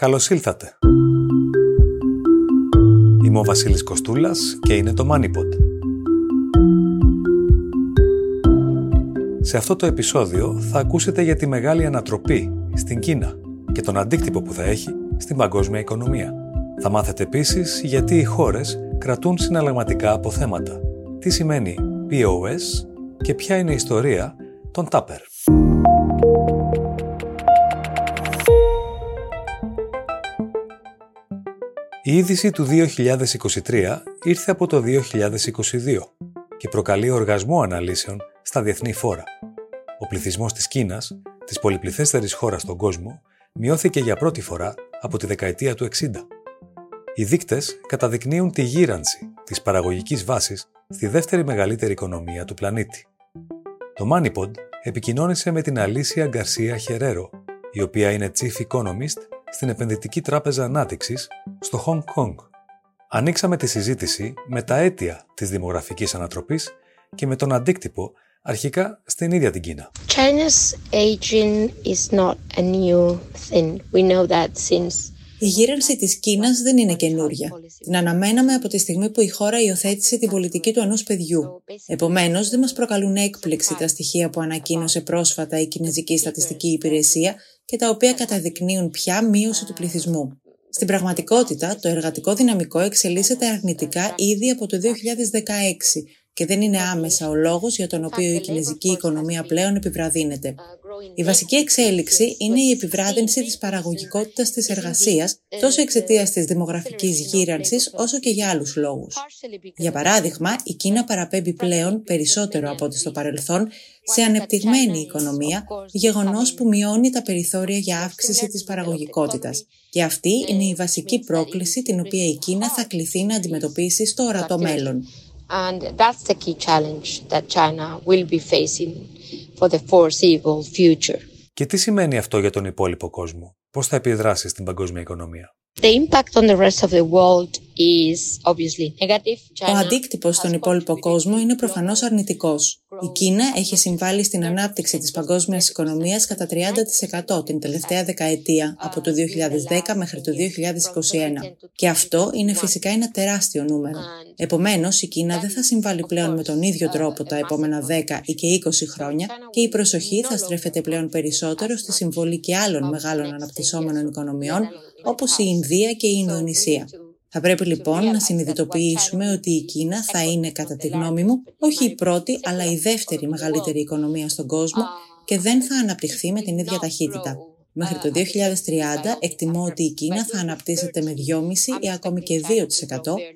Καλώς ήλθατε. Είμαι ο Βασίλης Κοστούλας και είναι το MoneyPod. Σε αυτό το επεισόδιο θα ακούσετε για τη μεγάλη ανατροπή στην Κίνα και τον αντίκτυπο που θα έχει στην παγκόσμια οικονομία. Θα μάθετε επίσης γιατί οι χώρες κρατούν συναλλαγματικά αποθέματα. Τι σημαίνει POS και ποια είναι η ιστορία των Tupper. Η είδηση του 2023 ήρθε από το 2022 και προκαλεί οργασμό αναλύσεων στα διεθνή φόρα. Ο πληθυσμός της Κίνας, της πολυπληθέστερης χώρας στον κόσμο, μειώθηκε για πρώτη φορά από τη δεκαετία του 60. Οι δείκτες καταδεικνύουν τη γύρανση της παραγωγικής βάσης στη δεύτερη μεγαλύτερη οικονομία του πλανήτη. Το MoneyPod επικοινώνησε με την Αλήσια Γκαρσία Χερέρο, η οποία είναι Chief Economist στην Επενδυτική Τράπεζα Ανάπτυξης στο Hong Kong. Ανοίξαμε τη συζήτηση με τα αίτια της δημογραφικής ανατροπής και με τον αντίκτυπο αρχικά στην ίδια την Κίνα. China's aging is not a new thing. We know that since η γύρανση της Κίνας δεν είναι καινούρια. Την αναμέναμε από τη στιγμή που η χώρα υιοθέτησε την πολιτική του ενός παιδιού. Επομένως, δεν μας προκαλούν έκπληξη τα στοιχεία που ανακοίνωσε πρόσφατα η Κινέζικη Στατιστική Υπηρεσία και τα οποία καταδεικνύουν πια μείωση του πληθυσμού. Στην πραγματικότητα, το εργατικό δυναμικό εξελίσσεται αρνητικά ήδη από το 2016 και δεν είναι άμεσα ο λόγος για τον οποίο η κινέζικη οικονομία πλέον επιβραδύνεται. Η βασική εξέλιξη είναι η επιβράδυνση της παραγωγικότητας της εργασίας, τόσο εξαιτίας της δημογραφικής γύρανσης, όσο και για άλλους λόγους. Για παράδειγμα, η Κίνα παραπέμπει πλέον περισσότερο από ό,τι στο παρελθόν σε ανεπτυγμένη οικονομία, γεγονός που μειώνει τα περιθώρια για αύξηση της παραγωγικότητας. Και αυτή είναι η βασική πρόκληση την οποία η Κίνα θα κληθεί να αντιμετωπίσει στο ορατό μέλλον. And that's the key challenge that China will be facing for the foreseeable future. Και τι σημαίνει αυτό για τον υπόλοιπο κόσμο, πώς θα επιδράσει στην παγκόσμια οικονομία; The impact on the rest of the world is obviously negative. Ο αντίκτυπος στον υπόλοιπο κόσμο είναι προφανώς αρνητικός. Η Κίνα έχει συμβάλει στην ανάπτυξη της παγκόσμιας οικονομίας κατά 30% την τελευταία δεκαετία, από το 2010 μέχρι το 2021. Και αυτό είναι φυσικά ένα τεράστιο νούμερο. Επομένως, η Κίνα δεν θα συμβάλλει πλέον με τον ίδιο τρόπο τα επόμενα 10 ή και 20 χρόνια και η προσοχή θα στρέφεται πλέον περισσότερο στη συμβολή και άλλων μεγάλων αναπτυσσόμενων οικονομιών, όπως η Ινδία και η Ινδονησία. Θα πρέπει λοιπόν να συνειδητοποιήσουμε ότι η Κίνα θα είναι, κατά τη γνώμη μου, όχι η πρώτη, αλλά η δεύτερη μεγαλύτερη οικονομία στον κόσμο και δεν θα αναπτυχθεί με την ίδια ταχύτητα. Μέχρι το 2030 εκτιμώ ότι η Κίνα θα αναπτύσσεται με 2,5 ή ακόμη και 2%,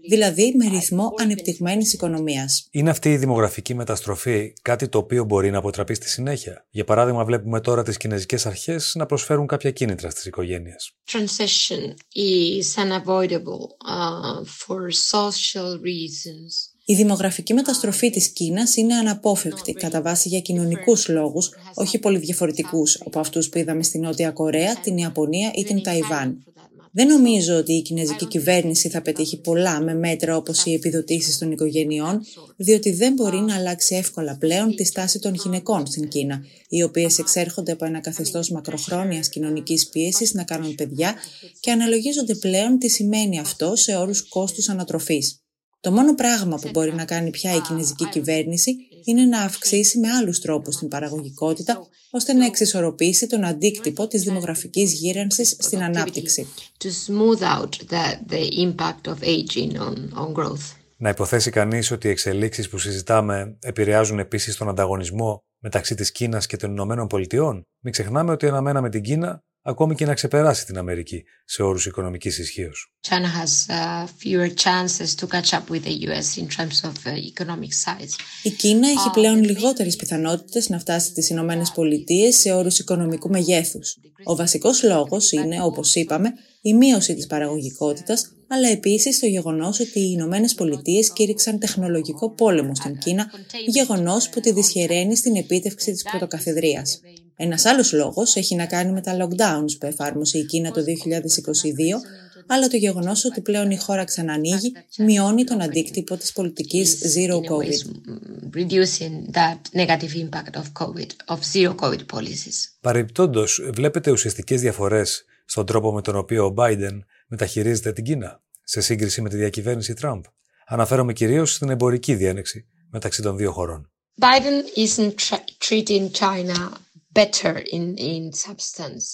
δηλαδή με ρυθμό ανεπτυγμένης οικονομίας. Είναι αυτή η δημογραφική μεταστροφή κάτι το οποίο μπορεί να αποτραπεί στη συνέχεια; Για παράδειγμα, βλέπουμε τώρα τις κινέζικες αρχές να προσφέρουν κάποια κίνητρα στις οικογένειες. Transition is unavoidable uh, for social reasons. Η δημογραφική μεταστροφή της Κίνας είναι αναπόφευκτη κατά βάση για κοινωνικούς λόγους, όχι πολύ διαφορετικούς από αυτούς που είδαμε στη Νότια Κορέα, την Ιαπωνία ή την Ταϊβάν. Δεν νομίζω ότι η κινέζικη κυβέρνηση θα πετύχει πολλά με μέτρα όπως οι επιδοτήσεις των οικογενειών, διότι δεν μπορεί να αλλάξει εύκολα πλέον τη στάση των γυναικών στην Κίνα, οι οποίες εξέρχονται από ένα καθεστώς μακροχρόνιας κοινωνικής πίεσης να κάνουν παιδιά και αναλογίζονται πλέον τι σημαίνει αυτό σε όρους κόστους ανατροφής. Το μόνο πράγμα που μπορεί να κάνει πια η κινέζικη κυβέρνηση είναι να αυξήσει με άλλους τρόπους την παραγωγικότητα, ώστε να εξισορροπήσει τον αντίκτυπο της δημογραφικής γύρανσης στην ανάπτυξη. Να υποθέσει κανείς ότι οι εξελίξεις που συζητάμε επηρεάζουν επίσης τον ανταγωνισμό μεταξύ της Κίνας και των Ηνωμένων Πολιτειών. Μην ξεχνάμε ότι αναμέναμε την Κίνα ακόμη και να ξεπεράσει την Αμερική σε όρους οικονομικής ισχύως. Η Κίνα έχει uh, πλέον λιγότερες πιθανότητες να φτάσει στις Ηνωμένες Πολιτείες σε όρους οικονομικού μεγέθους. Ο βασικός λόγος είναι, όπως είπαμε, η μείωση της παραγωγικότητας, αλλά επίσης το γεγονός ότι οι Ηνωμένες Πολιτείες κήρυξαν τεχνολογικό πόλεμο στην Κίνα, γεγονός που τη δυσχεραίνει στην επίτευξη της πρωτοκαθεδρίας. Ένας άλλος λόγος έχει να κάνει με τα lockdowns που εφάρμοσε η Κίνα το 2022, αλλά το γεγονός ότι πλέον η χώρα ξανανοίγει μειώνει τον αντίκτυπο της πολιτικής Zero COVID. Παρεμπιπτόντως, βλέπετε ουσιαστικές διαφορές στον τρόπο με τον οποίο ο Biden μεταχειρίζεται την Κίνα, σε σύγκριση με τη διακυβέρνηση Τραμπ. Αναφέρομαι κυρίως στην εμπορική διένεξη μεταξύ των δύο χωρών. Biden isn't treating China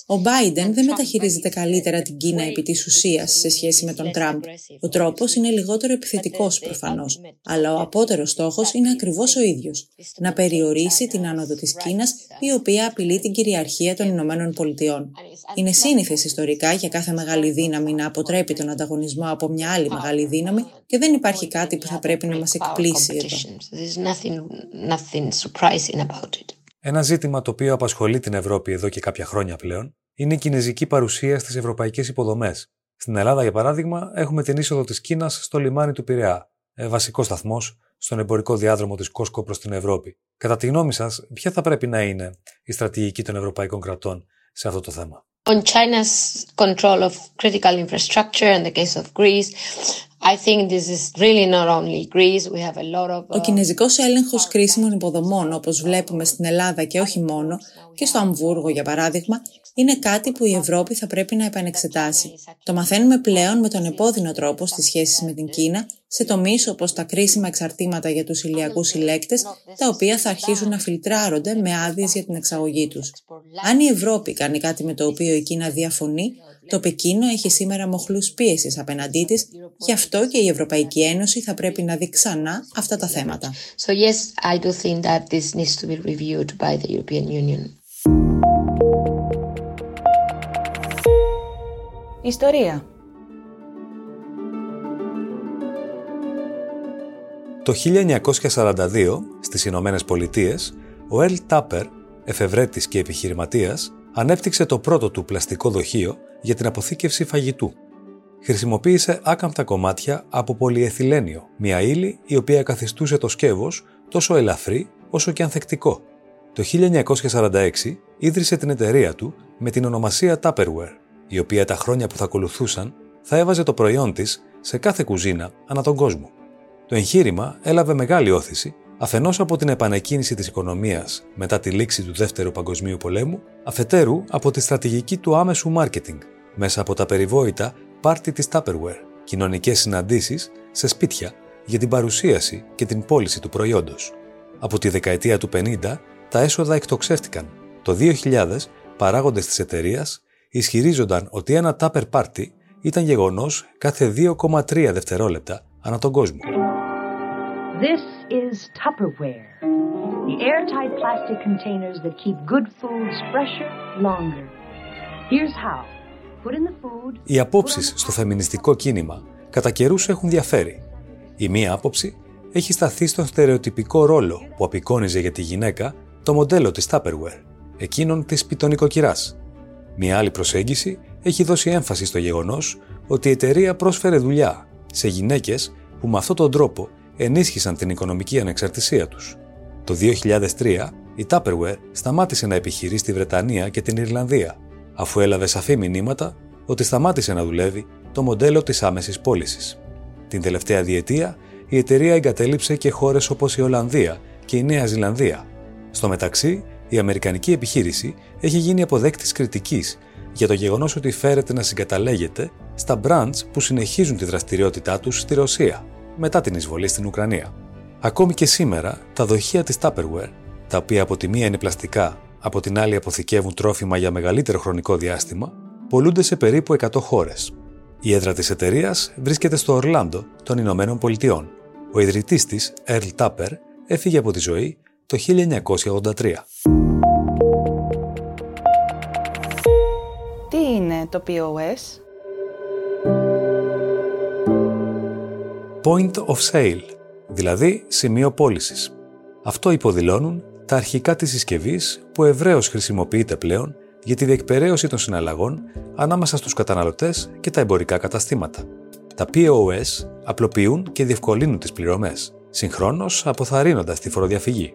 ο Biden δεν μεταχειρίζεται καλύτερα την Κίνα επί της ουσίας σε σχέση με τον Τραμπ. Ο τρόπος είναι λιγότερο επιθετικός προφανώς, αλλά ο απότερος στόχος είναι ακριβώς ο ίδιος. Να περιορίσει την άνοδο της Κίνας, η οποία απειλεί την κυριαρχία των Ηνωμένων Πολιτειών. Είναι σύνηθες ιστορικά για κάθε μεγάλη δύναμη να αποτρέπει τον ανταγωνισμό από μια άλλη μεγάλη δύναμη και δεν υπάρχει κάτι που θα πρέπει να μας εκπλήσει εδώ. Ένα ζήτημα το οποίο απασχολεί την Ευρώπη εδώ και κάποια χρόνια πλέον είναι η κινέζικη παρουσία στις ευρωπαϊκές υποδομές. Στην Ελλάδα, για παράδειγμα, έχουμε την είσοδο της Κίνας στο λιμάνι του Πειραιά, ε, βασικό σταθμός στον εμπορικό διάδρομο της Κόσκο προς την Ευρώπη. Κατά τη γνώμη σας, ποια θα πρέπει να είναι η στρατηγική των ευρωπαϊκών κρατών σε αυτό το θέμα; On China's control of critical infrastructure in the case of Greece, ο κινέζικος έλεγχος κρίσιμων υποδομών, όπως βλέπουμε στην Ελλάδα και όχι μόνο, και στο Αμβούργο για παράδειγμα, είναι κάτι που η Ευρώπη θα πρέπει να επανεξετάσει. Το μαθαίνουμε πλέον με τον επώδυνο τρόπο στις σχέσεις με την Κίνα, σε τομείς όπως τα κρίσιμα εξαρτήματα για τους ηλιακούς συλλέκτες, τα οποία θα αρχίσουν να φιλτράρονται με άδειες για την εξαγωγή τους. Αν η Ευρώπη κάνει κάτι με το οποίο η Κίνα διαφωνεί, το Πεκίνο έχει σήμερα μοχλούς πίεσης απέναντί της, γι' αυτό και η Ευρωπαϊκή Ένωση θα πρέπει να δει ξανά αυτά τα θέματα. So yes, I do think that this needs to be reviewed by the European Union. Ιστορία Το 1942, στις Ηνωμένες Πολιτείες, ο Ερλ Τάπερ, εφευρέτης και επιχειρηματίας, ανέπτυξε το πρώτο του πλαστικό δοχείο για την αποθήκευση φαγητού. Χρησιμοποίησε άκαμπτα κομμάτια από πολυεθυλένιο, μια ύλη η οποία καθιστούσε το σκεύος τόσο ελαφρύ όσο και ανθεκτικό. Το 1946 ίδρυσε την εταιρεία του με την ονομασία Tupperware, η οποία τα χρόνια που θα ακολουθούσαν θα έβαζε το προϊόν της σε κάθε κουζίνα ανά τον κόσμο. Το εγχείρημα έλαβε μεγάλη όθηση αφενός από την επανεκκίνηση της οικονομίας μετά τη λήξη του Δεύτερου Παγκοσμίου Πολέμου, αφετέρου από τη στρατηγική του άμεσου μάρκετινγκ μέσα από τα περιβόητα πάρτι της Tupperware, κοινωνικές συναντήσεις σε σπίτια για την παρουσίαση και την πώληση του προϊόντος. Από τη δεκαετία του 50, τα έσοδα εκτοξεύτηκαν. Το 2000, παράγοντες της εταιρείας ισχυρίζονταν ότι ένα Tupper Party ήταν γεγονός κάθε 2,3 δευτερόλεπτα ανά τον κόσμο. This is Tupperware, the airtight plastic containers that keep good foods fresher longer. Here's how. Put in the food. Οι απόψεις στο φεμινιστικό κίνημα κατά καιρούς έχουν διαφέρει. Η μία άποψη έχει σταθεί στον στερεοτυπικό ρόλο που απεικόνιζε για τη γυναίκα το μοντέλο της Tupperware, εκείνον της πιτονικοκυράς. Μια άλλη προσέγγιση έχει δώσει έμφαση στο γεγονός ότι η εταιρεία πρόσφερε δουλειά σε γυναίκες που με αυτόν τον τρόπο ενίσχυσαν την οικονομική ανεξαρτησία τους. Το 2003 η Tupperware σταμάτησε να επιχειρεί στη Βρετανία και την Ιρλανδία, αφού έλαβε σαφή μηνύματα ότι σταμάτησε να δουλεύει το μοντέλο της άμεσης πώλησης. Την τελευταία διετία η εταιρεία εγκατέλειψε και χώρες όπως η Ολλανδία και η Νέα Ζηλανδία. Στο μεταξύ, η Αμερικανική επιχείρηση έχει γίνει αποδέκτης κριτικής για το γεγονός ότι φέρεται να συγκαταλέγεται στα brands που συνεχίζουν τη δραστηριότητά τους στη Ρωσία μετά την εισβολή στην Ουκρανία. Ακόμη και σήμερα, τα δοχεία της Tupperware, τα οποία από τη μία είναι πλαστικά, από την άλλη αποθηκεύουν τρόφιμα για μεγαλύτερο χρονικό διάστημα, πολλούνται σε περίπου 100 χώρες. Η έδρα της εταιρείας βρίσκεται στο Ορλάντο των Ηνωμένων Πολιτειών. Ο ιδρυτής της, Earl Tupper, έφυγε από τη ζωή το 1983. Τι είναι το POS? Point of Sale, δηλαδή σημείο πώλησης. Αυτό υποδηλώνουν τα αρχικά της συσκευής που ευρέως χρησιμοποιείται πλέον για τη διεκπαιρέωση των συναλλαγών ανάμεσα στους καταναλωτές και τα εμπορικά καταστήματα. Τα POS απλοποιούν και διευκολύνουν τις πληρωμές, συγχρόνως αποθαρρύνοντας τη φοροδιαφυγή.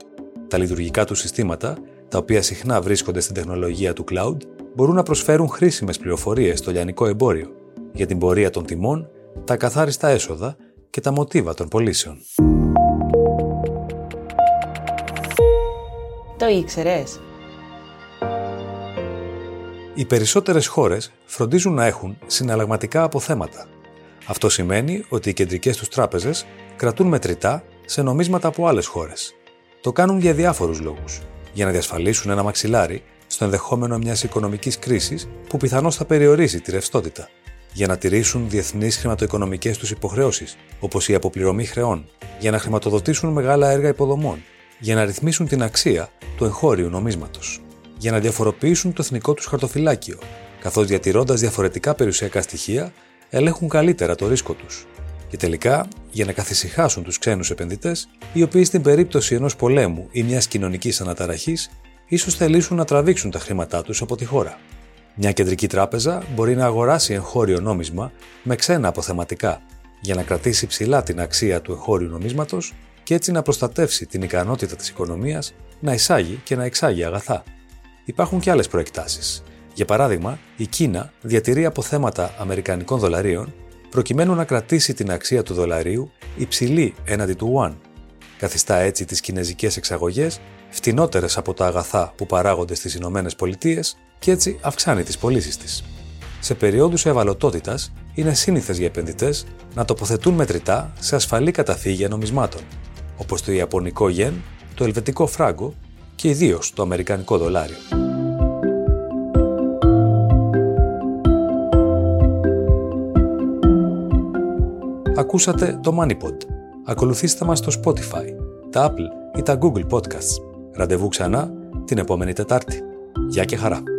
Τα λειτουργικά τους συστήματα, τα οποία συχνά βρίσκονται στην τεχνολογία του cloud, μπορούν να προσφέρουν χρήσιμες πληροφορίες στο λιανικό εμπόριο για την πορεία των τιμών, τα καθάριστα έσοδα και τα μοτίβα των πωλήσεων. Το ήξερες; Οι περισσότερες χώρες φροντίζουν να έχουν συναλλαγματικά αποθέματα. Αυτό σημαίνει ότι οι κεντρικές τους τράπεζες κρατούν μετρητά σε νομίσματα από άλλες χώρες. Το κάνουν για διάφορους λόγους. Για να διασφαλίσουν ένα μαξιλάρι στο ενδεχόμενο μιας οικονομικής κρίσης που πιθανώς θα περιορίσει τη ρευστότητα. Για να τηρήσουν διεθνείς χρηματοοικονομικές τους υποχρεώσεις, όπως η αποπληρωμή χρεών. Για να χρηματοδοτήσουν μεγάλα έργα υποδομών. Για να ρυθμίσουν την αξία του εγχώριου νομίσματος. Για να διαφοροποιήσουν το εθνικό τους χαρτοφυλάκιο, καθώς διατηρώντας διαφορετικά περιουσιακά στοιχεία, ελέγχουν καλύτερα το ρίσκο τους. Και τελικά, για να καθησυχάσουν τους ξένους επενδυτές, οι οποίοι στην περίπτωση ενός πολέμου ή μιας κοινωνικής αναταραχής ίσως θελήσουν να τραβήξουν τα χρήματά τους από τη χώρα. Μια κεντρική τράπεζα μπορεί να αγοράσει εγχώριο νόμισμα με ξένα αποθεματικά για να κρατήσει ψηλά την αξία του εγχώριου νομίσματος και έτσι να προστατεύσει την ικανότητα της οικονομίας να εισάγει και να εξάγει αγαθά. Υπάρχουν και άλλες προεκτάσεις. Για παράδειγμα, η Κίνα διατηρεί αποθέματα Αμερικανικών δολαρίων προκειμένου να κρατήσει την αξία του δολαρίου υψηλή έναντι του One. Καθιστά έτσι τις κινέζικες εξαγωγές φτηνότερες από τα αγαθά που παράγονται στις Ηνωμένες Πολιτείες και έτσι αυξάνει τις πωλήσεις της. Σε περιόδους ευαλωτότητας, είναι σύνηθες για επενδυτές να τοποθετούν μετρητά σε ασφαλή καταφύγια νομισμάτων, όπως το Ιαπωνικό Yen, το Ελβετικό Φράγκο και ιδίως το Αμερικανικό Δολάριο. Ακούσατε το MoneyPod. Ακολουθήστε μας στο Spotify, τα Apple ή τα Google Podcasts. Ραντεβού ξανά την επόμενη Τετάρτη. Γεια και χαρά!